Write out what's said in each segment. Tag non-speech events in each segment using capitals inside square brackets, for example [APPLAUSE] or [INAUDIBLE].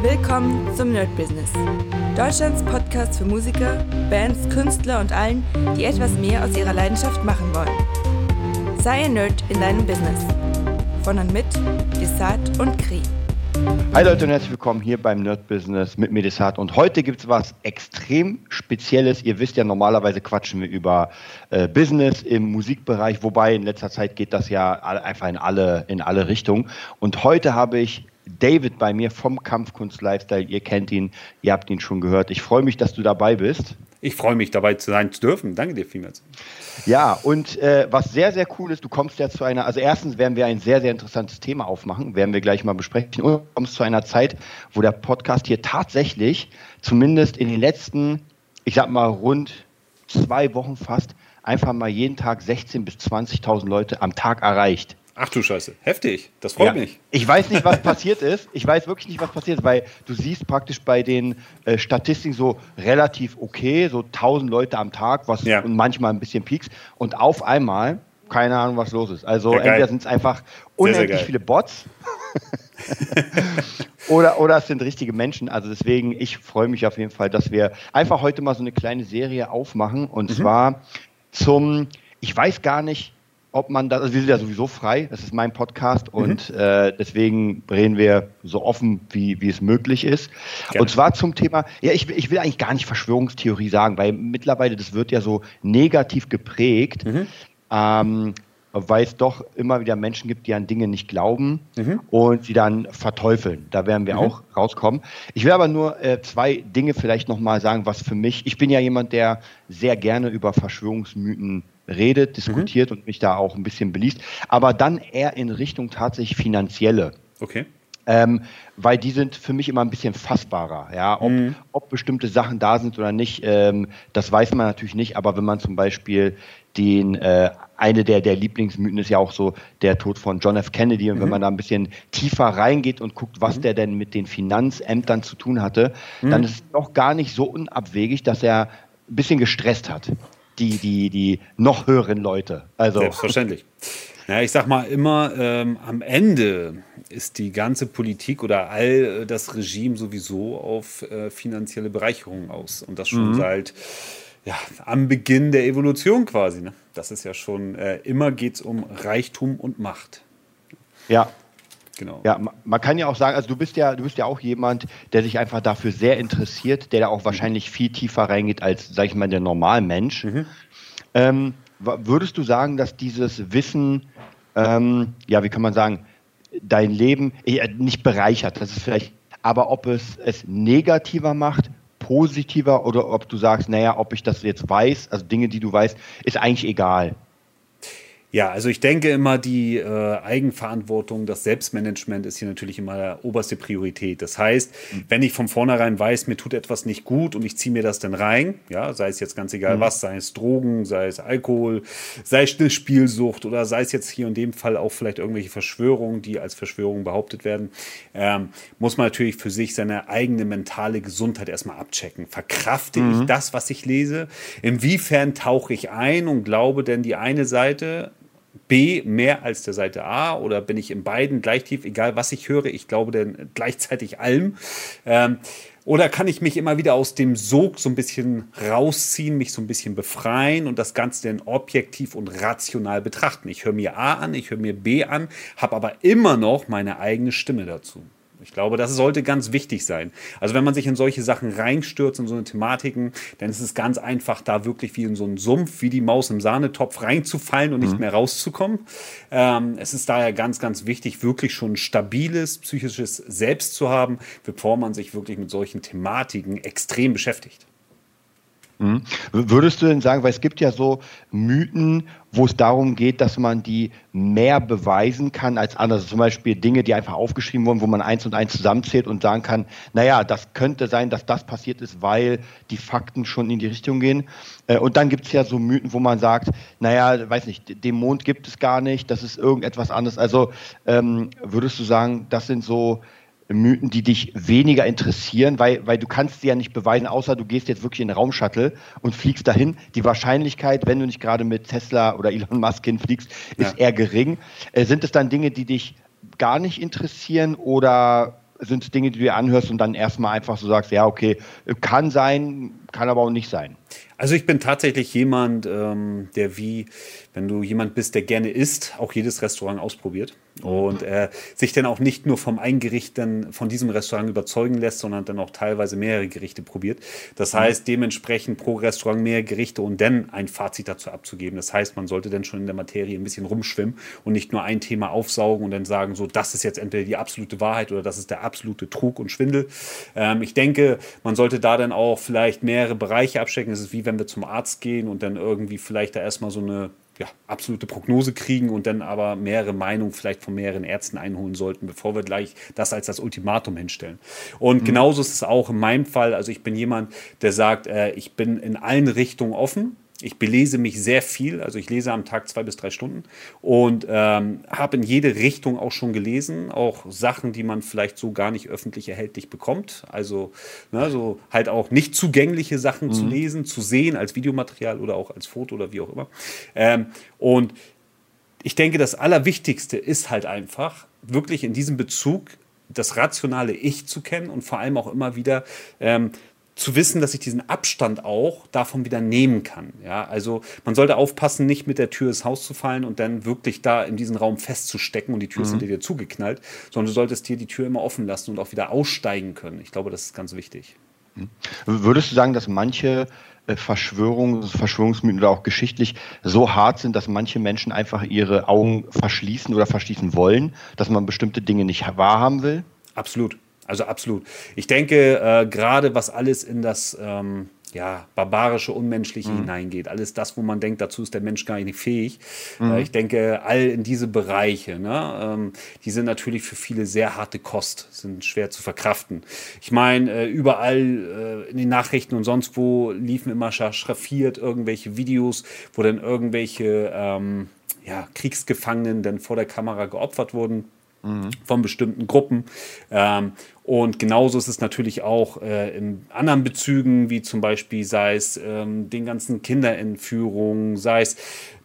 Willkommen zum Nerd Business. Deutschlands Podcast für Musiker, Bands, Künstler und allen, die etwas mehr aus ihrer Leidenschaft machen wollen. Sei ein Nerd in deinem Business. Von und mit Desart und Kri. Hi Leute und herzlich willkommen hier beim Nerd Business mit Medisat. Und heute gibt es was extrem Spezielles. Ihr wisst ja, normalerweise quatschen wir über äh, Business im Musikbereich, wobei in letzter Zeit geht das ja einfach in alle, in alle Richtungen. Und heute habe ich David bei mir vom Kampfkunst Lifestyle. Ihr kennt ihn, ihr habt ihn schon gehört. Ich freue mich, dass du dabei bist. Ich freue mich, dabei zu sein zu dürfen. Danke dir vielmals. Ja, und äh, was sehr, sehr cool ist, du kommst ja zu einer, also erstens werden wir ein sehr, sehr interessantes Thema aufmachen, werden wir gleich mal besprechen. Und du kommst zu einer Zeit, wo der Podcast hier tatsächlich, zumindest in den letzten, ich sag mal, rund zwei Wochen fast, einfach mal jeden Tag 16.000 bis 20.000 Leute am Tag erreicht. Ach du Scheiße, heftig, das freut ja. mich. Ich weiß nicht, was passiert ist. Ich weiß wirklich nicht, was passiert ist, weil du siehst praktisch bei den äh, Statistiken so relativ okay, so 1000 Leute am Tag, was ja. und manchmal ein bisschen Peaks. Und auf einmal, keine Ahnung, was los ist. Also ja, entweder sind es einfach unendlich sehr, sehr viele Bots [LAUGHS] oder, oder es sind richtige Menschen. Also deswegen, ich freue mich auf jeden Fall, dass wir einfach heute mal so eine kleine Serie aufmachen. Und mhm. zwar zum, ich weiß gar nicht, ob man das, also wir sind ja sowieso frei, das ist mein Podcast mhm. und äh, deswegen reden wir so offen, wie, wie es möglich ist. Gerne. Und zwar zum Thema, ja, ich, ich will eigentlich gar nicht Verschwörungstheorie sagen, weil mittlerweile das wird ja so negativ geprägt. Mhm. Ähm, weil es doch immer wieder Menschen gibt, die an Dinge nicht glauben mhm. und sie dann verteufeln. Da werden wir mhm. auch rauskommen. Ich will aber nur äh, zwei Dinge vielleicht nochmal sagen, was für mich, ich bin ja jemand, der sehr gerne über Verschwörungsmythen redet, diskutiert mhm. und mich da auch ein bisschen beliest, aber dann eher in Richtung tatsächlich finanzielle. Okay. Ähm, weil die sind für mich immer ein bisschen fassbarer. Ja? Ob, mhm. ob bestimmte Sachen da sind oder nicht, ähm, das weiß man natürlich nicht, aber wenn man zum Beispiel den, äh, eine der, der Lieblingsmythen ist ja auch so der Tod von John F. Kennedy. Und mhm. wenn man da ein bisschen tiefer reingeht und guckt, was mhm. der denn mit den Finanzämtern zu tun hatte, mhm. dann ist es doch gar nicht so unabwegig, dass er ein bisschen gestresst hat die, die, die noch höheren Leute. Also. Selbstverständlich. Ja, ich sag mal immer, ähm, am Ende ist die ganze Politik oder all das Regime sowieso auf äh, finanzielle Bereicherung aus. Und das schon mhm. seit ja, am Beginn der Evolution quasi. Ne? Das ist ja schon, äh, immer geht es um Reichtum und Macht. Ja, Genau. Ja, man kann ja auch sagen, also du bist ja, du bist ja auch jemand, der sich einfach dafür sehr interessiert, der da auch wahrscheinlich viel tiefer reingeht als, sag ich mal, der Normalmensch. Mhm. Ähm, würdest du sagen, dass dieses Wissen, ähm, ja, wie kann man sagen, dein Leben äh, nicht bereichert, das ist vielleicht, aber ob es es negativer macht, positiver oder ob du sagst, naja, ob ich das jetzt weiß, also Dinge, die du weißt, ist eigentlich egal. Ja, also ich denke immer, die äh, Eigenverantwortung, das Selbstmanagement ist hier natürlich immer oberste Priorität. Das heißt, mhm. wenn ich von vornherein weiß, mir tut etwas nicht gut und ich ziehe mir das dann rein, ja, sei es jetzt ganz egal mhm. was, sei es Drogen, sei es Alkohol, sei es eine Spielsucht oder sei es jetzt hier in dem Fall auch vielleicht irgendwelche Verschwörungen, die als Verschwörungen behauptet werden, ähm, muss man natürlich für sich seine eigene mentale Gesundheit erstmal abchecken. Verkrafte mhm. ich das, was ich lese? Inwiefern tauche ich ein und glaube denn die eine Seite, B mehr als der Seite A oder bin ich in beiden gleich tief, egal was ich höre, ich glaube dann gleichzeitig allem. Ähm, oder kann ich mich immer wieder aus dem Sog so ein bisschen rausziehen, mich so ein bisschen befreien und das Ganze dann objektiv und rational betrachten? Ich höre mir A an, ich höre mir B an, habe aber immer noch meine eigene Stimme dazu. Ich glaube, das sollte ganz wichtig sein. Also wenn man sich in solche Sachen reinstürzt, in so eine Thematiken, dann ist es ganz einfach, da wirklich wie in so einen Sumpf, wie die Maus im Sahnetopf reinzufallen und nicht mhm. mehr rauszukommen. Ähm, es ist daher ganz, ganz wichtig, wirklich schon ein stabiles psychisches Selbst zu haben, bevor man sich wirklich mit solchen Thematiken extrem beschäftigt. Mhm. Würdest du denn sagen, weil es gibt ja so Mythen, wo es darum geht, dass man die mehr beweisen kann als andere. Zum Beispiel Dinge, die einfach aufgeschrieben wurden, wo man eins und eins zusammenzählt und sagen kann, naja, das könnte sein, dass das passiert ist, weil die Fakten schon in die Richtung gehen. Äh, und dann gibt es ja so Mythen, wo man sagt, naja, weiß nicht, den Mond gibt es gar nicht, das ist irgendetwas anderes. Also ähm, würdest du sagen, das sind so Mythen, die dich weniger interessieren, weil, weil du kannst sie ja nicht beweisen, außer du gehst jetzt wirklich in den Raumshuttle und fliegst dahin. Die Wahrscheinlichkeit, wenn du nicht gerade mit Tesla oder Elon Musk hinfliegst, ist ja. eher gering. Äh, sind es dann Dinge, die dich gar nicht interessieren oder sind es Dinge, die du dir anhörst und dann erstmal einfach so sagst, ja, okay, kann sein, kann aber auch nicht sein? Also ich bin tatsächlich jemand, ähm, der wie, wenn du jemand bist, der gerne isst, auch jedes Restaurant ausprobiert und äh, sich dann auch nicht nur vom Eingericht dann von diesem Restaurant überzeugen lässt, sondern dann auch teilweise mehrere Gerichte probiert. Das mhm. heißt, dementsprechend pro Restaurant mehr Gerichte und dann ein Fazit dazu abzugeben. Das heißt, man sollte dann schon in der Materie ein bisschen rumschwimmen und nicht nur ein Thema aufsaugen und dann sagen, so, das ist jetzt entweder die absolute Wahrheit oder das ist der absolute Trug und Schwindel. Ähm, ich denke, man sollte da dann auch vielleicht mehrere Bereiche abstecken. Es ist wie wenn wir zum Arzt gehen und dann irgendwie vielleicht da erstmal so eine ja, absolute Prognose kriegen und dann aber mehrere Meinungen vielleicht von mehreren Ärzten einholen sollten, bevor wir gleich das als das Ultimatum hinstellen. Und mhm. genauso ist es auch in meinem Fall. Also ich bin jemand, der sagt, äh, ich bin in allen Richtungen offen. Ich belese mich sehr viel, also ich lese am Tag zwei bis drei Stunden und ähm, habe in jede Richtung auch schon gelesen, auch Sachen, die man vielleicht so gar nicht öffentlich erhältlich bekommt. Also ne, so halt auch nicht zugängliche Sachen mhm. zu lesen, zu sehen als Videomaterial oder auch als Foto oder wie auch immer. Ähm, und ich denke, das Allerwichtigste ist halt einfach, wirklich in diesem Bezug das rationale Ich zu kennen und vor allem auch immer wieder ähm, zu wissen, dass ich diesen Abstand auch davon wieder nehmen kann. Ja, also man sollte aufpassen, nicht mit der Tür ins Haus zu fallen und dann wirklich da in diesen Raum festzustecken und die Tür mhm. ist hinter dir zugeknallt, sondern du solltest dir die Tür immer offen lassen und auch wieder aussteigen können. Ich glaube, das ist ganz wichtig. Mhm. Würdest du sagen, dass manche äh, Verschwörungen, Verschwörungsmythen oder auch geschichtlich so hart sind, dass manche Menschen einfach ihre Augen verschließen oder verschließen wollen, dass man bestimmte Dinge nicht wahrhaben will? Absolut. Also absolut. Ich denke, äh, gerade was alles in das ähm, ja, barbarische, unmenschliche mhm. hineingeht, alles das, wo man denkt, dazu ist der Mensch gar nicht fähig. Mhm. Äh, ich denke, all in diese Bereiche, ne, ähm, die sind natürlich für viele sehr harte Kost, sind schwer zu verkraften. Ich meine, äh, überall äh, in den Nachrichten und sonst wo liefen immer schraffiert irgendwelche Videos, wo dann irgendwelche ähm, ja, Kriegsgefangenen dann vor der Kamera geopfert wurden. Von bestimmten Gruppen. Ähm, und genauso ist es natürlich auch äh, in anderen Bezügen, wie zum Beispiel sei es ähm, den ganzen Kinderentführungen, sei es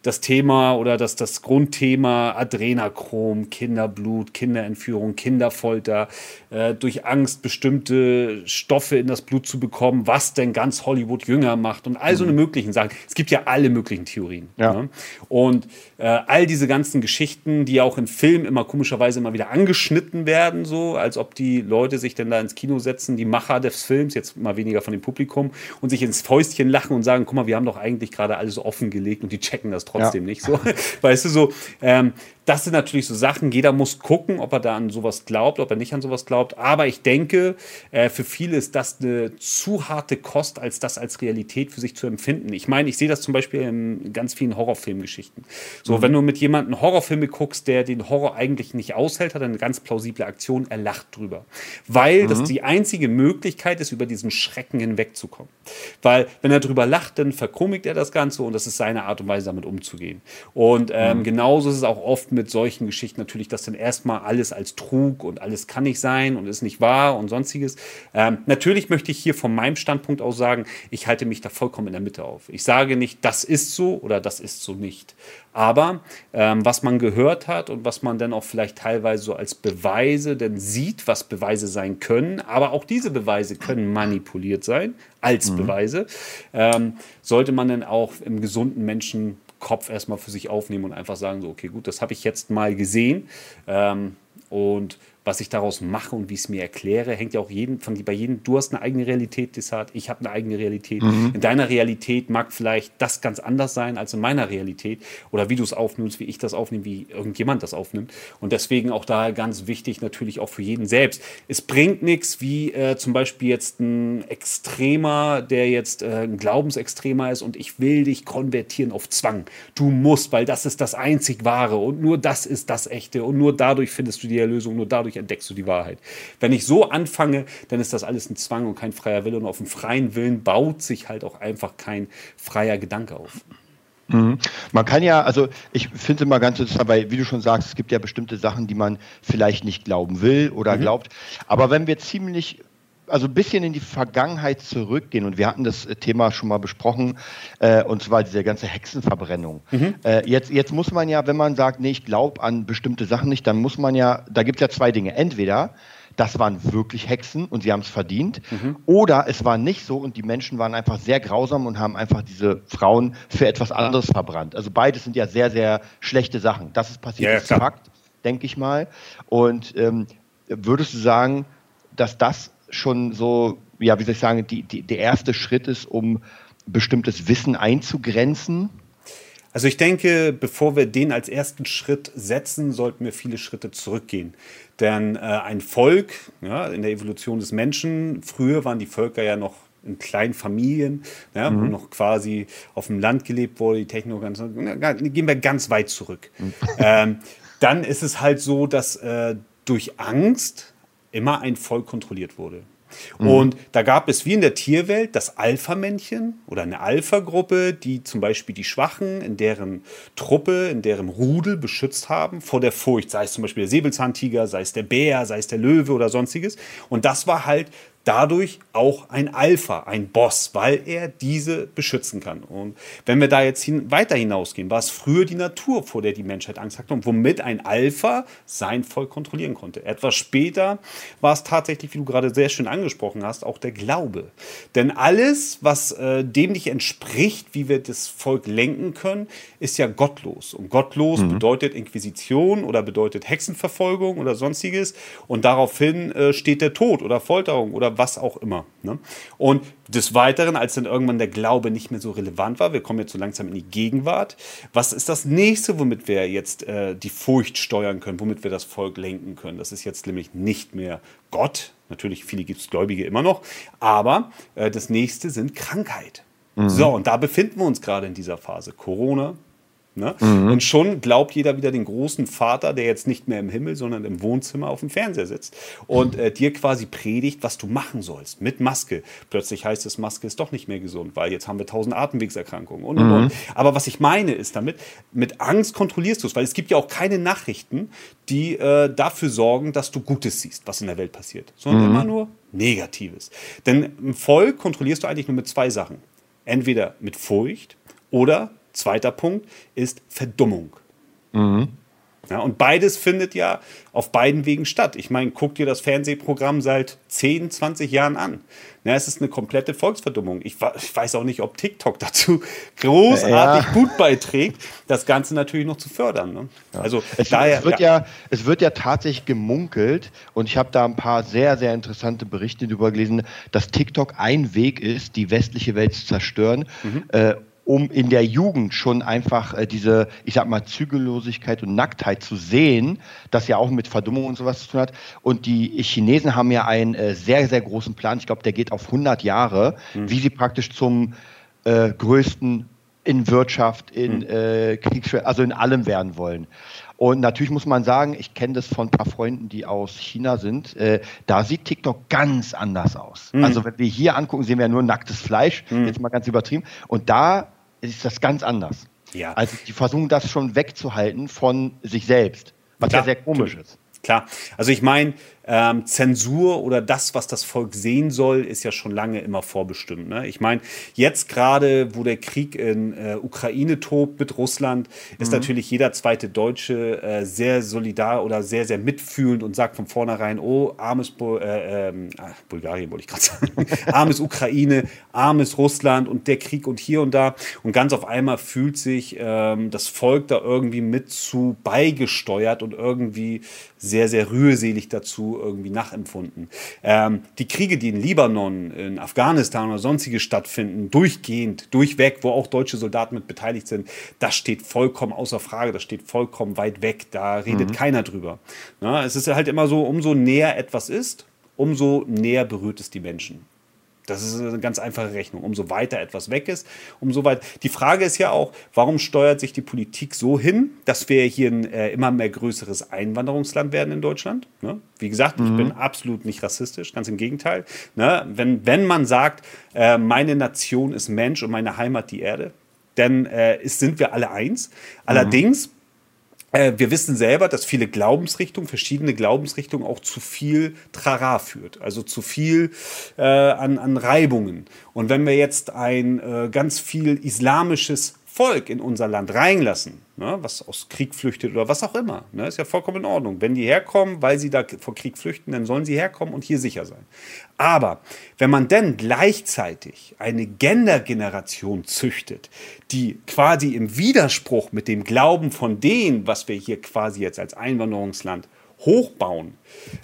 das Thema oder das, das Grundthema Adrenachrom, Kinderblut, Kinderentführung, Kinderfolter, äh, durch Angst bestimmte Stoffe in das Blut zu bekommen, was denn ganz Hollywood jünger macht und all so eine mhm. möglichen Sachen. Es gibt ja alle möglichen Theorien. Ja. Ne? Und äh, all diese ganzen Geschichten, die auch in Filmen immer komischerweise immer wieder angeschnitten werden, so als ob die Leute sich denn da ins Kino setzen, die Macher des Films, jetzt mal weniger von dem Publikum, und sich ins Fäustchen lachen und sagen, guck mal, wir haben doch eigentlich gerade alles offengelegt und die checken das trotzdem ja. nicht so. [LAUGHS] Weißt du, so, ähm, das sind natürlich so Sachen, jeder muss gucken, ob er da an sowas glaubt, ob er nicht an sowas glaubt. Aber ich denke, äh, für viele ist das eine zu harte Kost, als das als Realität für sich zu empfinden. Ich meine, ich sehe das zum Beispiel in ganz vielen Horrorfilmgeschichten. So, mhm. wenn du mit jemandem Horrorfilme guckst, der den Horror eigentlich nicht aushält, hat er eine ganz plausible Aktion, er lacht drüber. Weil mhm. das die einzige Möglichkeit ist, über diesen Schrecken hinwegzukommen. Weil, wenn er drüber lacht, dann verkomigt er das Ganze und das ist seine Art und Weise, damit umzugehen. Und ähm, mhm. genauso ist es auch oft mit solchen Geschichten natürlich, dass dann erstmal alles als Trug und alles kann nicht sein und ist nicht wahr und sonstiges. Ähm, natürlich möchte ich hier von meinem Standpunkt aus sagen, ich halte mich da vollkommen in der Mitte auf. Ich sage nicht, das ist so oder das ist so nicht. Aber ähm, was man gehört hat und was man dann auch vielleicht teilweise so als Beweise denn sieht, was Beweise sein können, aber auch diese Beweise können manipuliert sein als mhm. Beweise, ähm, sollte man dann auch im gesunden Menschen Kopf erstmal für sich aufnehmen und einfach sagen, so, okay, gut, das habe ich jetzt mal gesehen. Ähm, und was ich daraus mache und wie ich es mir erkläre, hängt ja auch jeden, von, bei jedem, du hast eine eigene Realität, Desart, ich habe eine eigene Realität. Mhm. In deiner Realität mag vielleicht das ganz anders sein als in meiner Realität oder wie du es aufnimmst, wie ich das aufnehme, wie irgendjemand das aufnimmt. Und deswegen auch da ganz wichtig natürlich auch für jeden selbst. Es bringt nichts, wie äh, zum Beispiel jetzt ein Extremer, der jetzt äh, ein Glaubensextremer ist und ich will dich konvertieren auf Zwang. Du musst, weil das ist das einzig Wahre und nur das ist das Echte und nur dadurch findest du die Erlösung, nur dadurch dadurch entdeckst du die Wahrheit. Wenn ich so anfange, dann ist das alles ein Zwang und kein freier Wille. Und auf dem freien Willen baut sich halt auch einfach kein freier Gedanke auf. Mhm. Man kann ja, also ich finde es immer ganz interessant, weil wie du schon sagst, es gibt ja bestimmte Sachen, die man vielleicht nicht glauben will oder mhm. glaubt. Aber wenn wir ziemlich also ein bisschen in die Vergangenheit zurückgehen und wir hatten das Thema schon mal besprochen, äh, und zwar diese ganze Hexenverbrennung. Mhm. Äh, jetzt, jetzt muss man ja, wenn man sagt, nee, ich glaube an bestimmte Sachen nicht, dann muss man ja, da gibt es ja zwei Dinge. Entweder das waren wirklich Hexen und sie haben es verdient. Mhm. Oder es war nicht so und die Menschen waren einfach sehr grausam und haben einfach diese Frauen für etwas anderes verbrannt. Also beides sind ja sehr, sehr schlechte Sachen. Das ist passiert, ja, ist Fakt, denke ich mal. Und ähm, würdest du sagen, dass das schon so, ja, wie soll ich sagen, die, die, der erste Schritt ist, um bestimmtes Wissen einzugrenzen? Also ich denke, bevor wir den als ersten Schritt setzen, sollten wir viele Schritte zurückgehen. Denn äh, ein Volk, ja, in der Evolution des Menschen, früher waren die Völker ja noch in kleinen Familien, ja, mhm. wo noch quasi auf dem Land gelebt wurde, die Techno ganz, gehen wir ganz weit zurück. Mhm. Ähm, dann ist es halt so, dass äh, durch Angst immer ein Volk kontrolliert wurde. Mhm. Und da gab es wie in der Tierwelt das Alpha-Männchen oder eine Alpha-Gruppe, die zum Beispiel die Schwachen in deren Truppe, in deren Rudel beschützt haben vor der Furcht, sei es zum Beispiel der Säbelzahntiger, sei es der Bär, sei es der Löwe oder sonstiges. Und das war halt dadurch auch ein Alpha, ein Boss, weil er diese beschützen kann. Und wenn wir da jetzt hin, weiter hinausgehen, war es früher die Natur, vor der die Menschheit Angst hatte und womit ein Alpha sein Volk kontrollieren konnte. Etwas später war es tatsächlich, wie du gerade sehr schön angesprochen hast, auch der Glaube. Denn alles, was äh, dem nicht entspricht, wie wir das Volk lenken können, ist ja gottlos. Und gottlos mhm. bedeutet Inquisition oder bedeutet Hexenverfolgung oder sonstiges. Und daraufhin äh, steht der Tod oder Folterung oder was auch immer. Ne? Und des Weiteren, als dann irgendwann der Glaube nicht mehr so relevant war, wir kommen jetzt so langsam in die Gegenwart, was ist das nächste, womit wir jetzt äh, die Furcht steuern können, womit wir das Volk lenken können? Das ist jetzt nämlich nicht mehr Gott, natürlich viele gibt es Gläubige immer noch, aber äh, das nächste sind Krankheit. Mhm. So, und da befinden wir uns gerade in dieser Phase. Corona, Ne? Mhm. Und schon glaubt jeder wieder den großen Vater, der jetzt nicht mehr im Himmel, sondern im Wohnzimmer auf dem Fernseher sitzt und äh, dir quasi predigt, was du machen sollst mit Maske. Plötzlich heißt es, Maske ist doch nicht mehr gesund, weil jetzt haben wir tausend Atemwegserkrankungen und, und, mhm. und. Aber was ich meine ist damit, mit Angst kontrollierst du es, weil es gibt ja auch keine Nachrichten, die äh, dafür sorgen, dass du Gutes siehst, was in der Welt passiert, sondern mhm. immer nur Negatives. Denn im Volk kontrollierst du eigentlich nur mit zwei Sachen. Entweder mit Furcht oder Zweiter Punkt ist Verdummung. Mhm. Ja, und beides findet ja auf beiden Wegen statt. Ich meine, guck dir das Fernsehprogramm seit 10, 20 Jahren an. Ja, es ist eine komplette Volksverdummung. Ich, ich weiß auch nicht, ob TikTok dazu [LAUGHS] großartig ja. gut beiträgt, das Ganze natürlich noch zu fördern. Ne? Ja. Also es, daher, es, wird ja. es wird ja tatsächlich gemunkelt und ich habe da ein paar sehr, sehr interessante Berichte darüber gelesen, dass TikTok ein Weg ist, die westliche Welt zu zerstören. Mhm. Äh, um in der Jugend schon einfach äh, diese, ich sag mal, Zügellosigkeit und Nacktheit zu sehen, das ja auch mit Verdummung und sowas zu tun hat. Und die Chinesen haben ja einen äh, sehr, sehr großen Plan, ich glaube, der geht auf 100 Jahre, mhm. wie sie praktisch zum äh, größten in Wirtschaft, in mhm. äh, Kriegsschwer, also in allem werden wollen. Und natürlich muss man sagen, ich kenne das von ein paar Freunden, die aus China sind. Äh, da sieht TikTok ganz anders aus. Mhm. Also wenn wir hier angucken, sehen wir ja nur nacktes Fleisch, mhm. jetzt mal ganz übertrieben. Und da ist das ganz anders. Ja. Also die versuchen das schon wegzuhalten von sich selbst, was Klar, ja sehr komisch ist. Klar, also ich meine, ähm, Zensur oder das, was das Volk sehen soll, ist ja schon lange immer vorbestimmt. Ne? Ich meine, jetzt gerade, wo der Krieg in äh, Ukraine tobt mit Russland, ist mhm. natürlich jeder zweite Deutsche äh, sehr solidar oder sehr, sehr mitfühlend und sagt von vornherein, oh, armes Bo äh, ähm, ah, Bulgarien, wollte ich gerade sagen, [LAUGHS] armes Ukraine, armes Russland und der Krieg und hier und da. Und ganz auf einmal fühlt sich ähm, das Volk da irgendwie mit zu beigesteuert und irgendwie sehr, sehr rührselig dazu irgendwie nachempfunden. Ähm, die Kriege, die in Libanon, in Afghanistan oder sonstige stattfinden, durchgehend, durchweg, wo auch deutsche Soldaten mit beteiligt sind, das steht vollkommen außer Frage, das steht vollkommen weit weg, da redet mhm. keiner drüber. Na, es ist halt immer so, umso näher etwas ist, umso näher berührt es die Menschen. Das ist eine ganz einfache Rechnung. Umso weiter etwas weg ist, umso weit. Die Frage ist ja auch, warum steuert sich die Politik so hin, dass wir hier ein äh, immer mehr größeres Einwanderungsland werden in Deutschland? Ne? Wie gesagt, mhm. ich bin absolut nicht rassistisch, ganz im Gegenteil. Ne? Wenn, wenn man sagt, äh, meine Nation ist Mensch und meine Heimat die Erde, dann äh, ist, sind wir alle eins. Allerdings äh, wir wissen selber, dass viele Glaubensrichtungen, verschiedene Glaubensrichtungen auch zu viel Trara führt, also zu viel äh, an, an Reibungen. Und wenn wir jetzt ein äh, ganz viel islamisches Volk in unser Land reinlassen, ne, was aus Krieg flüchtet oder was auch immer, ne, ist ja vollkommen in Ordnung. Wenn die herkommen, weil sie da vor Krieg flüchten, dann sollen sie herkommen und hier sicher sein. Aber wenn man dann gleichzeitig eine Gendergeneration züchtet, die quasi im Widerspruch mit dem Glauben von denen, was wir hier quasi jetzt als Einwanderungsland hochbauen,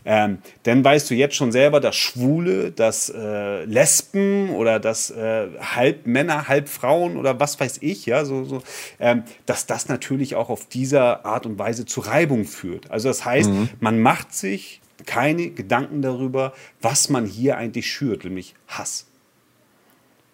ähm, dann weißt du jetzt schon selber, dass Schwule, dass äh, Lesben oder dass äh, halb Männer, halb Frauen oder was weiß ich, ja, so, so ähm, dass das natürlich auch auf dieser Art und Weise zu Reibung führt. Also das heißt, mhm. man macht sich keine Gedanken darüber, was man hier eigentlich schürt, nämlich Hass.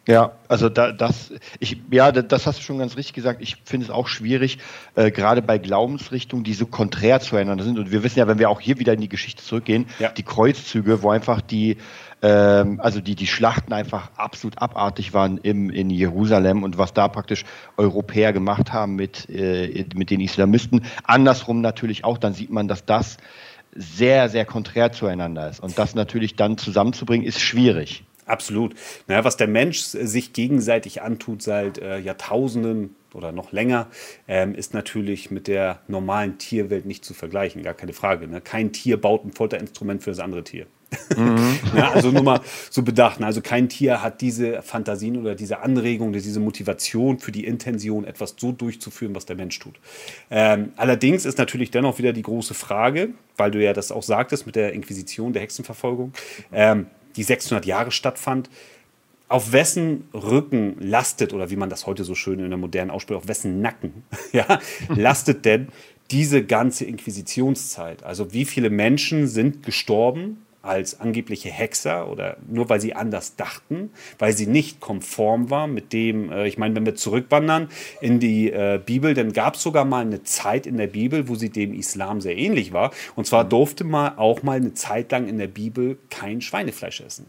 Ja, also da, das, ich, ja, das hast du schon ganz richtig gesagt. Ich finde es auch schwierig, äh, gerade bei Glaubensrichtungen, die so konträr zueinander sind. Und wir wissen ja, wenn wir auch hier wieder in die Geschichte zurückgehen, ja. die Kreuzzüge, wo einfach die, ähm, also die, die Schlachten einfach absolut abartig waren im, in Jerusalem und was da praktisch Europäer gemacht haben mit, äh, mit den Islamisten. Andersrum natürlich auch, dann sieht man, dass das sehr, sehr konträr zueinander ist. Und das natürlich dann zusammenzubringen, ist schwierig. Absolut. Naja, was der Mensch sich gegenseitig antut seit äh, Jahrtausenden oder noch länger, ähm, ist natürlich mit der normalen Tierwelt nicht zu vergleichen, gar keine Frage. Ne? Kein Tier baut ein Folterinstrument für das andere Tier. Mhm. [LAUGHS] ja, also nur mal so bedacht. Also kein Tier hat diese Fantasien oder diese Anregung, diese Motivation für die Intention, etwas so durchzuführen, was der Mensch tut. Ähm, allerdings ist natürlich dennoch wieder die große Frage, weil du ja das auch sagtest mit der Inquisition, der Hexenverfolgung. Ähm, die 600 Jahre stattfand, auf wessen Rücken lastet, oder wie man das heute so schön in der modernen Aussprache, auf wessen Nacken [LAUGHS] ja, lastet denn diese ganze Inquisitionszeit? Also wie viele Menschen sind gestorben als angebliche Hexer oder nur weil sie anders dachten, weil sie nicht konform war mit dem, äh, ich meine, wenn wir zurückwandern in die äh, Bibel, dann gab es sogar mal eine Zeit in der Bibel, wo sie dem Islam sehr ähnlich war. Und zwar durfte man auch mal eine Zeit lang in der Bibel kein Schweinefleisch essen.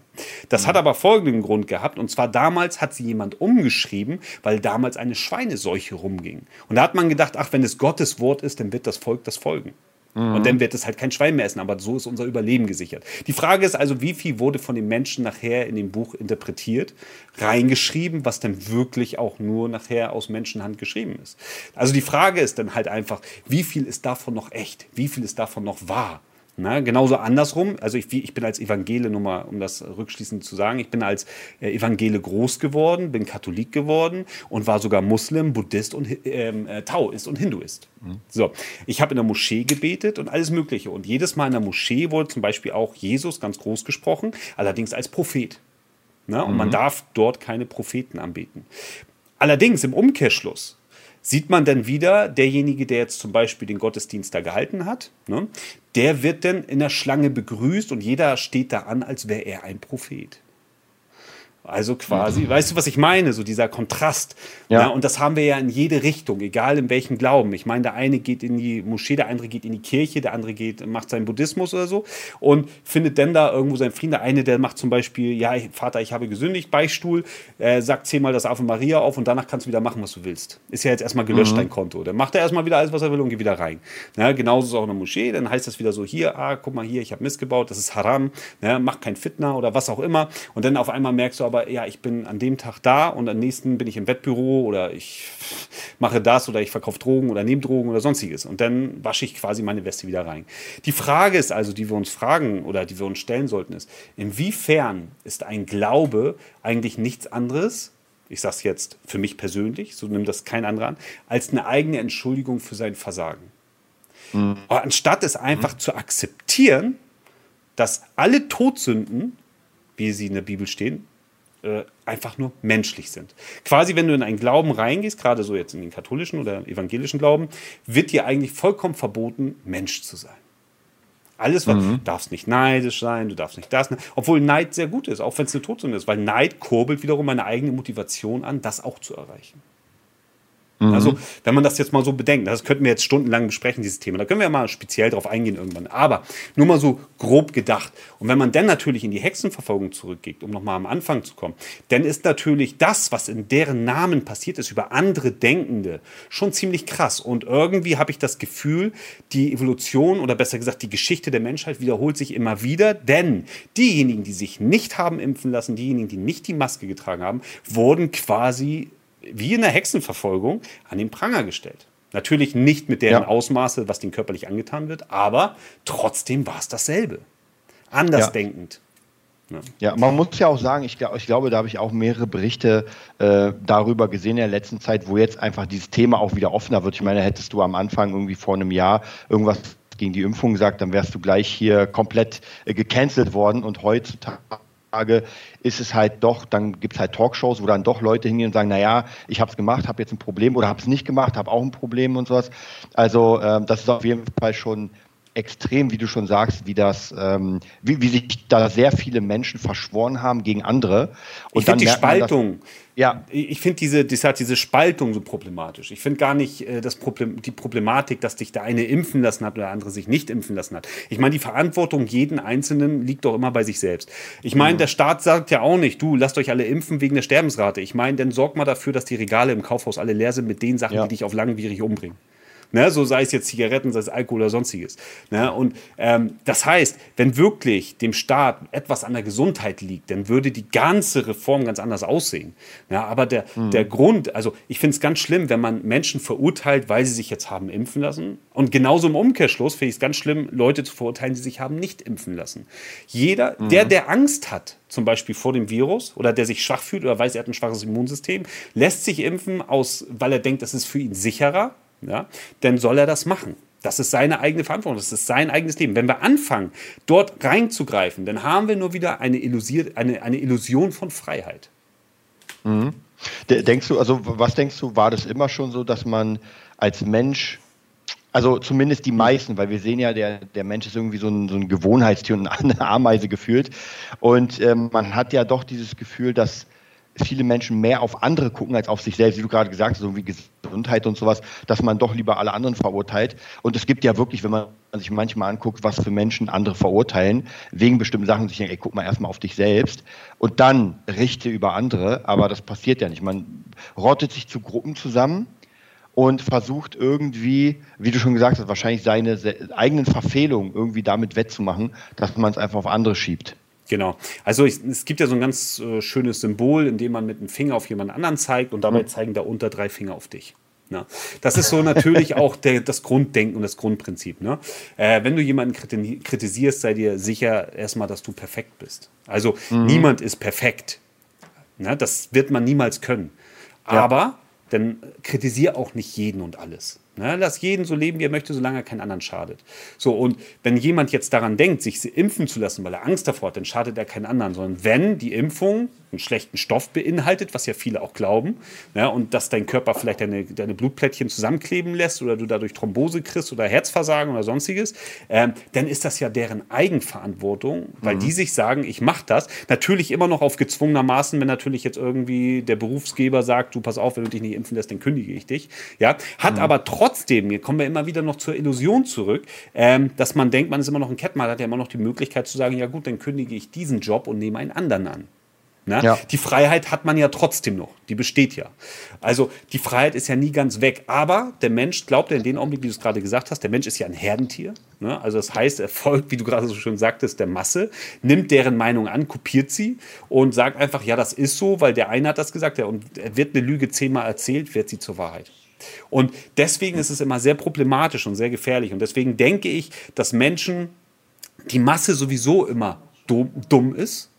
Das mhm. hat aber folgenden Grund gehabt. Und zwar damals hat sie jemand umgeschrieben, weil damals eine Schweineseuche rumging. Und da hat man gedacht, ach, wenn es Gottes Wort ist, dann wird das Volk das folgen. Mhm. Und dann wird es halt kein Schwein mehr essen, aber so ist unser Überleben gesichert. Die Frage ist also, wie viel wurde von den Menschen nachher in dem Buch interpretiert, reingeschrieben, was dann wirklich auch nur nachher aus Menschenhand geschrieben ist. Also die Frage ist dann halt einfach, wie viel ist davon noch echt? Wie viel ist davon noch wahr? Na, genauso andersrum, also ich, ich bin als Evangele, nur mal, um das rückschließend zu sagen, ich bin als äh, Evangele groß geworden, bin Katholik geworden und war sogar Muslim, Buddhist und ähm, äh, Taoist und Hinduist. Mhm. So, ich habe in der Moschee gebetet und alles Mögliche. Und jedes Mal in der Moschee wurde zum Beispiel auch Jesus ganz groß gesprochen, allerdings als Prophet. Na, und mhm. man darf dort keine Propheten anbeten. Allerdings im Umkehrschluss sieht man dann wieder, derjenige, der jetzt zum Beispiel den Gottesdienst da gehalten hat, ne, der wird dann in der Schlange begrüßt und jeder steht da an, als wäre er ein Prophet. Also quasi, mhm. weißt du, was ich meine? So dieser Kontrast. Ja. ja. Und das haben wir ja in jede Richtung, egal in welchem Glauben. Ich meine, der eine geht in die Moschee, der andere geht in die Kirche, der andere geht, macht seinen Buddhismus oder so und findet dann da irgendwo seinen Frieden. Der eine, der macht zum Beispiel, ja, Vater, ich habe gesündigt, Beichtstuhl, äh, sagt zehnmal das Ave Maria auf und danach kannst du wieder machen, was du willst. Ist ja jetzt erstmal gelöscht, mhm. dein Konto. Dann macht er erstmal wieder alles, was er will und geht wieder rein. Ja, genauso ist es auch in der Moschee. Dann heißt das wieder so, hier, ah, guck mal hier, ich habe missgebaut, das ist Haram, ja, mach kein Fitner oder was auch immer. Und dann auf einmal merkst du aber, aber ja, ich bin an dem Tag da und am nächsten bin ich im Wettbüro oder ich [LAUGHS] mache das oder ich verkaufe Drogen oder nehme Drogen oder sonstiges. Und dann wasche ich quasi meine Weste wieder rein. Die Frage ist also, die wir uns fragen oder die wir uns stellen sollten, ist, inwiefern ist ein Glaube eigentlich nichts anderes, ich sage es jetzt für mich persönlich, so nimmt das kein anderer an, als eine eigene Entschuldigung für sein Versagen. Mhm. Anstatt es einfach mhm. zu akzeptieren, dass alle Todsünden wie sie in der Bibel stehen, äh, einfach nur menschlich sind. Quasi, wenn du in einen Glauben reingehst, gerade so jetzt in den katholischen oder evangelischen Glauben, wird dir eigentlich vollkommen verboten, Mensch zu sein. Alles, was mhm. darfst nicht neidisch sein, du darfst nicht das, obwohl Neid sehr gut ist, auch wenn es eine Todsünde ist, weil Neid kurbelt wiederum meine eigene Motivation an, das auch zu erreichen. Mhm. Also, wenn man das jetzt mal so bedenkt, das könnten wir jetzt stundenlang besprechen, dieses Thema. Da können wir ja mal speziell drauf eingehen irgendwann. Aber nur mal so grob gedacht. Und wenn man dann natürlich in die Hexenverfolgung zurückgeht, um nochmal am Anfang zu kommen, dann ist natürlich das, was in deren Namen passiert ist, über andere Denkende, schon ziemlich krass. Und irgendwie habe ich das Gefühl, die Evolution oder besser gesagt die Geschichte der Menschheit wiederholt sich immer wieder, denn diejenigen, die sich nicht haben impfen lassen, diejenigen, die nicht die Maske getragen haben, wurden quasi wie in der Hexenverfolgung, an den Pranger gestellt. Natürlich nicht mit deren ja. Ausmaße, was denen körperlich angetan wird, aber trotzdem war es dasselbe. Andersdenkend. Ja. ja. man muss ja auch sagen, ich, ich glaube, da habe ich auch mehrere Berichte äh, darüber gesehen in der letzten Zeit, wo jetzt einfach dieses Thema auch wieder offener wird. Ich meine, hättest du am Anfang irgendwie vor einem Jahr irgendwas gegen die Impfung gesagt, dann wärst du gleich hier komplett äh, gecancelt worden und heutzutage ist es halt doch, dann gibt es halt Talkshows, wo dann doch Leute hingehen und sagen, naja, ich habe es gemacht, habe jetzt ein Problem oder habe es nicht gemacht, habe auch ein Problem und sowas. Also ähm, das ist auf jeden Fall schon extrem, wie du schon sagst, wie das, ähm, wie, wie sich da sehr viele Menschen verschworen haben gegen andere. Und ich finde die Spaltung, man, ja. ich finde diese, deshalb diese Spaltung so problematisch. Ich finde gar nicht äh, das Problem, die Problematik, dass dich der eine impfen lassen hat oder der andere sich nicht impfen lassen hat. Ich meine, die Verantwortung jeden Einzelnen liegt doch immer bei sich selbst. Ich meine, mhm. der Staat sagt ja auch nicht, du lasst euch alle impfen wegen der Sterbensrate. Ich meine, dann sorgt mal dafür, dass die Regale im Kaufhaus alle leer sind mit den Sachen, ja. die dich auf langwierig umbringen. Ne? So sei es jetzt Zigaretten, sei es Alkohol oder sonstiges. Ne? Und ähm, das heißt, wenn wirklich dem Staat etwas an der Gesundheit liegt, dann würde die ganze Reform ganz anders aussehen. Ja, aber der, mhm. der Grund, also ich finde es ganz schlimm, wenn man Menschen verurteilt, weil sie sich jetzt haben impfen lassen. Und genauso im Umkehrschluss finde ich es ganz schlimm, Leute zu verurteilen, die sich haben nicht impfen lassen. Jeder, mhm. der, der Angst hat, zum Beispiel vor dem Virus oder der sich schwach fühlt oder weiß, er hat ein schwaches Immunsystem, lässt sich impfen, aus, weil er denkt, das ist für ihn sicherer ja, dann soll er das machen. Das ist seine eigene Verantwortung, das ist sein eigenes Leben. Wenn wir anfangen, dort reinzugreifen, dann haben wir nur wieder eine, Illusion, eine, eine Illusion von Freiheit. Mhm. Denkst du, also was denkst du, war das immer schon so, dass man als Mensch, also zumindest die meisten, weil wir sehen ja, der, der Mensch ist irgendwie so ein, so ein Gewohnheitstier und eine [LAUGHS] Ameise gefühlt. Und ähm, man hat ja doch dieses Gefühl, dass viele Menschen mehr auf andere gucken als auf sich selbst, wie du gerade gesagt hast, so wie Gesundheit und sowas, dass man doch lieber alle anderen verurteilt. Und es gibt ja wirklich, wenn man sich manchmal anguckt, was für Menschen andere verurteilen, wegen bestimmten Sachen, sich denken, ey, guck mal erstmal auf dich selbst und dann richte über andere. Aber das passiert ja nicht. Man rottet sich zu Gruppen zusammen und versucht irgendwie, wie du schon gesagt hast, wahrscheinlich seine eigenen Verfehlungen irgendwie damit wettzumachen, dass man es einfach auf andere schiebt. Genau. Also ich, es gibt ja so ein ganz äh, schönes Symbol, in dem man mit dem Finger auf jemand anderen zeigt und dabei mhm. zeigen da unter drei Finger auf dich. Na, das ist so natürlich auch der, das Grunddenken und das Grundprinzip. Ne? Äh, wenn du jemanden kritisierst, sei dir sicher erstmal, dass du perfekt bist. Also mhm. niemand ist perfekt. Ne? Das wird man niemals können. Ja. Aber dann kritisier auch nicht jeden und alles. Ne? Lass jeden so leben, wie er möchte, solange er keinen anderen schadet. So, und wenn jemand jetzt daran denkt, sich impfen zu lassen, weil er Angst davor hat, dann schadet er keinen anderen, sondern wenn die Impfung einen schlechten Stoff beinhaltet, was ja viele auch glauben, ja, und dass dein Körper vielleicht deine, deine Blutplättchen zusammenkleben lässt oder du dadurch Thrombose kriegst oder Herzversagen oder sonstiges, ähm, dann ist das ja deren Eigenverantwortung, weil mhm. die sich sagen, ich mache das. Natürlich immer noch auf gezwungenermaßen, wenn natürlich jetzt irgendwie der Berufsgeber sagt, du pass auf, wenn du dich nicht impfen lässt, dann kündige ich dich. Ja, hat mhm. aber trotzdem, hier kommen wir immer wieder noch zur Illusion zurück, ähm, dass man denkt, man ist immer noch ein Kettmann, hat ja immer noch die Möglichkeit zu sagen, ja gut, dann kündige ich diesen Job und nehme einen anderen an. Ne? Ja. Die Freiheit hat man ja trotzdem noch. Die besteht ja. Also die Freiheit ist ja nie ganz weg. Aber der Mensch glaubt ja in dem Augenblick, wie du es gerade gesagt hast, der Mensch ist ja ein Herdentier. Ne? Also das heißt, er folgt, wie du gerade so schön sagtest, der Masse, nimmt deren Meinung an, kopiert sie und sagt einfach, ja, das ist so, weil der eine hat das gesagt. Ja, und wird eine Lüge zehnmal erzählt, wird sie zur Wahrheit. Und deswegen ist es immer sehr problematisch und sehr gefährlich. Und deswegen denke ich, dass Menschen, die Masse sowieso immer dumm ist,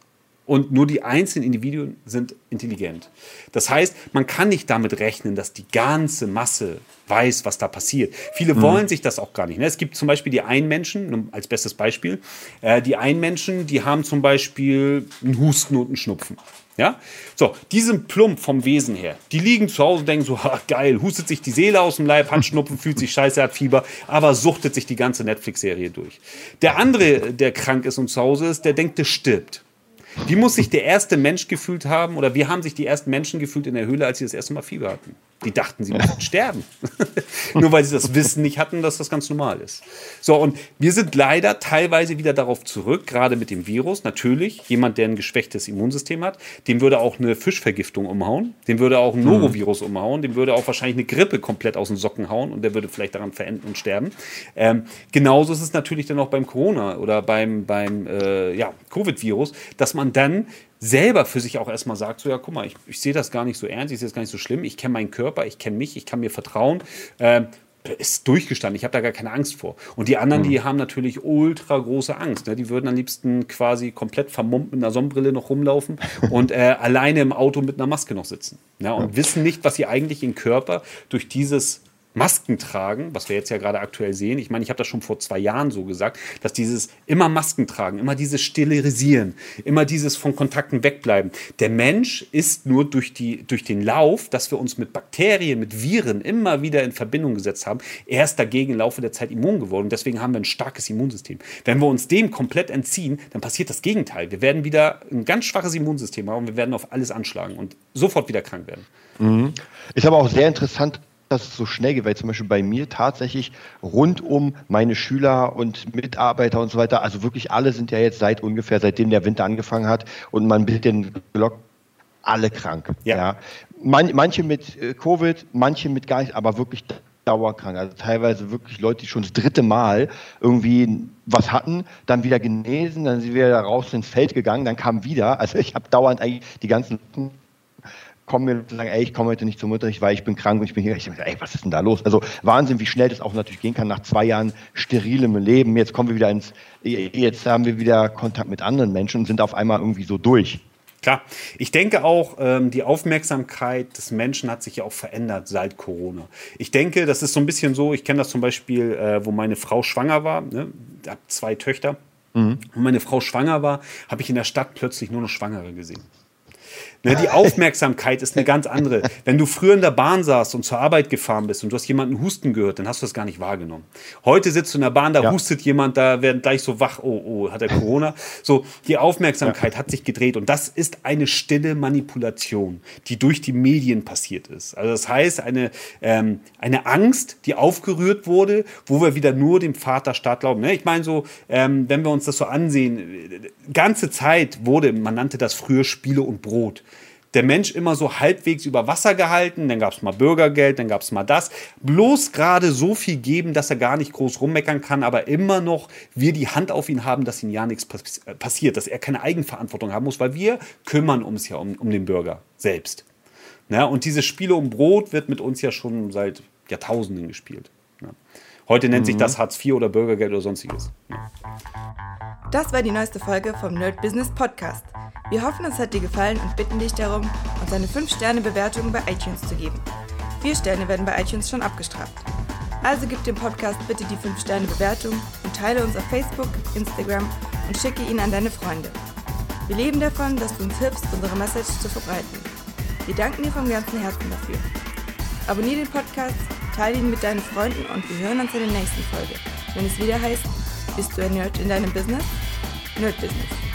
und nur die einzelnen Individuen sind intelligent. Das heißt, man kann nicht damit rechnen, dass die ganze Masse weiß, was da passiert. Viele mhm. wollen sich das auch gar nicht. Ne? Es gibt zum Beispiel die Einmenschen, als bestes Beispiel, äh, die Einmenschen, die haben zum Beispiel einen Husten und einen Schnupfen. Ja? So, die sind plump vom Wesen her. Die liegen zu Hause und denken so, ha, geil, hustet sich die Seele aus dem Leib, hat Schnupfen, fühlt sich scheiße, hat Fieber, aber suchtet sich die ganze Netflix-Serie durch. Der andere, der krank ist und zu Hause ist, der denkt, der stirbt. Wie muss sich der erste Mensch gefühlt haben oder wie haben sich die ersten Menschen gefühlt in der Höhle, als sie das erste Mal Fieber hatten? Die dachten, sie müssten sterben. [LAUGHS] Nur weil sie das Wissen nicht hatten, dass das ganz normal ist. So, und wir sind leider teilweise wieder darauf zurück, gerade mit dem Virus. Natürlich, jemand, der ein geschwächtes Immunsystem hat, dem würde auch eine Fischvergiftung umhauen, dem würde auch ein mhm. Norovirus umhauen, dem würde auch wahrscheinlich eine Grippe komplett aus den Socken hauen und der würde vielleicht daran verenden und sterben. Ähm, genauso ist es natürlich dann auch beim Corona oder beim, beim äh, ja, Covid-Virus, dass man dann selber für sich auch erstmal sagt, so ja, guck mal, ich, ich sehe das gar nicht so ernst, ich sehe das gar nicht so schlimm, ich kenne meinen Körper, ich kenne mich, ich kann mir vertrauen. Äh, ist durchgestanden. Ich habe da gar keine Angst vor. Und die anderen, mhm. die haben natürlich ultra große Angst. Ne? Die würden am liebsten quasi komplett vermummt mit einer Sonnenbrille noch rumlaufen [LAUGHS] und äh, alleine im Auto mit einer Maske noch sitzen. Ne? Und ja. wissen nicht, was sie eigentlich im Körper durch dieses Masken tragen, was wir jetzt ja gerade aktuell sehen. Ich meine, ich habe das schon vor zwei Jahren so gesagt, dass dieses immer Masken tragen, immer dieses Sterilisieren, immer dieses von Kontakten wegbleiben. Der Mensch ist nur durch, die, durch den Lauf, dass wir uns mit Bakterien, mit Viren immer wieder in Verbindung gesetzt haben, erst dagegen im Laufe der Zeit immun geworden. Deswegen haben wir ein starkes Immunsystem. Wenn wir uns dem komplett entziehen, dann passiert das Gegenteil. Wir werden wieder ein ganz schwaches Immunsystem haben und wir werden auf alles anschlagen und sofort wieder krank werden. Mhm. Ist aber auch sehr interessant, dass es so schnell geht, weil zum Beispiel bei mir tatsächlich rund um meine Schüler und Mitarbeiter und so weiter, also wirklich alle sind ja jetzt seit ungefähr, seitdem der Winter angefangen hat und man ein bisschen gelockt, alle krank. Ja. ja. Man, manche mit äh, Covid, manche mit gar nicht, aber wirklich dauerkrank. Also teilweise wirklich Leute, die schon das dritte Mal irgendwie was hatten, dann wieder genesen, dann sind wir wieder raus ins Feld gegangen, dann kam wieder. Also ich habe dauernd eigentlich die ganzen kommen mir sagen, ey, ich komme heute nicht zum Unterricht, weil ich bin krank und ich bin hier. Ich denke, ey, was ist denn da los? Also Wahnsinn, wie schnell das auch natürlich gehen kann nach zwei Jahren sterilem Leben. Jetzt kommen wir wieder ins, jetzt haben wir wieder Kontakt mit anderen Menschen und sind auf einmal irgendwie so durch. Klar, ich denke auch, ähm, die Aufmerksamkeit des Menschen hat sich ja auch verändert seit Corona. Ich denke, das ist so ein bisschen so, ich kenne das zum Beispiel, äh, wo meine Frau schwanger war, ne? ich habe zwei Töchter, mhm. und meine Frau schwanger war, habe ich in der Stadt plötzlich nur noch Schwangere gesehen. Ne, die Aufmerksamkeit ist eine ganz andere. Wenn du früher in der Bahn saßt und zur Arbeit gefahren bist und du hast jemanden husten gehört, dann hast du das gar nicht wahrgenommen. Heute sitzt du in der Bahn, da ja. hustet jemand, da werden gleich so wach, oh, oh, hat er Corona. So, die Aufmerksamkeit ja. hat sich gedreht und das ist eine stille Manipulation, die durch die Medien passiert ist. Also das heißt, eine, ähm, eine Angst, die aufgerührt wurde, wo wir wieder nur dem Vaterstaat glauben. Ne? Ich meine so, ähm, wenn wir uns das so ansehen, ganze Zeit wurde, man nannte das früher Spiele und Brot der Mensch immer so halbwegs über Wasser gehalten, dann gab es mal Bürgergeld, dann gab es mal das. Bloß gerade so viel geben, dass er gar nicht groß rummeckern kann, aber immer noch wir die Hand auf ihn haben, dass ihm ja nichts äh, passiert, dass er keine Eigenverantwortung haben muss, weil wir kümmern uns ja um, um den Bürger selbst. Na, und diese Spiele um Brot wird mit uns ja schon seit Jahrtausenden gespielt. Ja. Heute nennt mhm. sich das Hartz IV oder Bürgergeld oder sonstiges. Ja. Das war die neueste Folge vom Nerd Business Podcast. Wir hoffen, es hat dir gefallen und bitten dich darum, uns eine 5-Sterne-Bewertung bei iTunes zu geben. Vier Sterne werden bei iTunes schon abgestraft. Also gib dem Podcast bitte die 5-Sterne-Bewertung und teile uns auf Facebook, Instagram und schicke ihn an deine Freunde. Wir leben davon, dass du uns hilfst, unsere Message zu verbreiten. Wir danken dir vom ganzen Herzen dafür. Abonnier den Podcast, teile ihn mit deinen Freunden und wir hören uns in der nächsten Folge, wenn es wieder heißt, bist du ein Nerd in deinem Business? Nerd Business.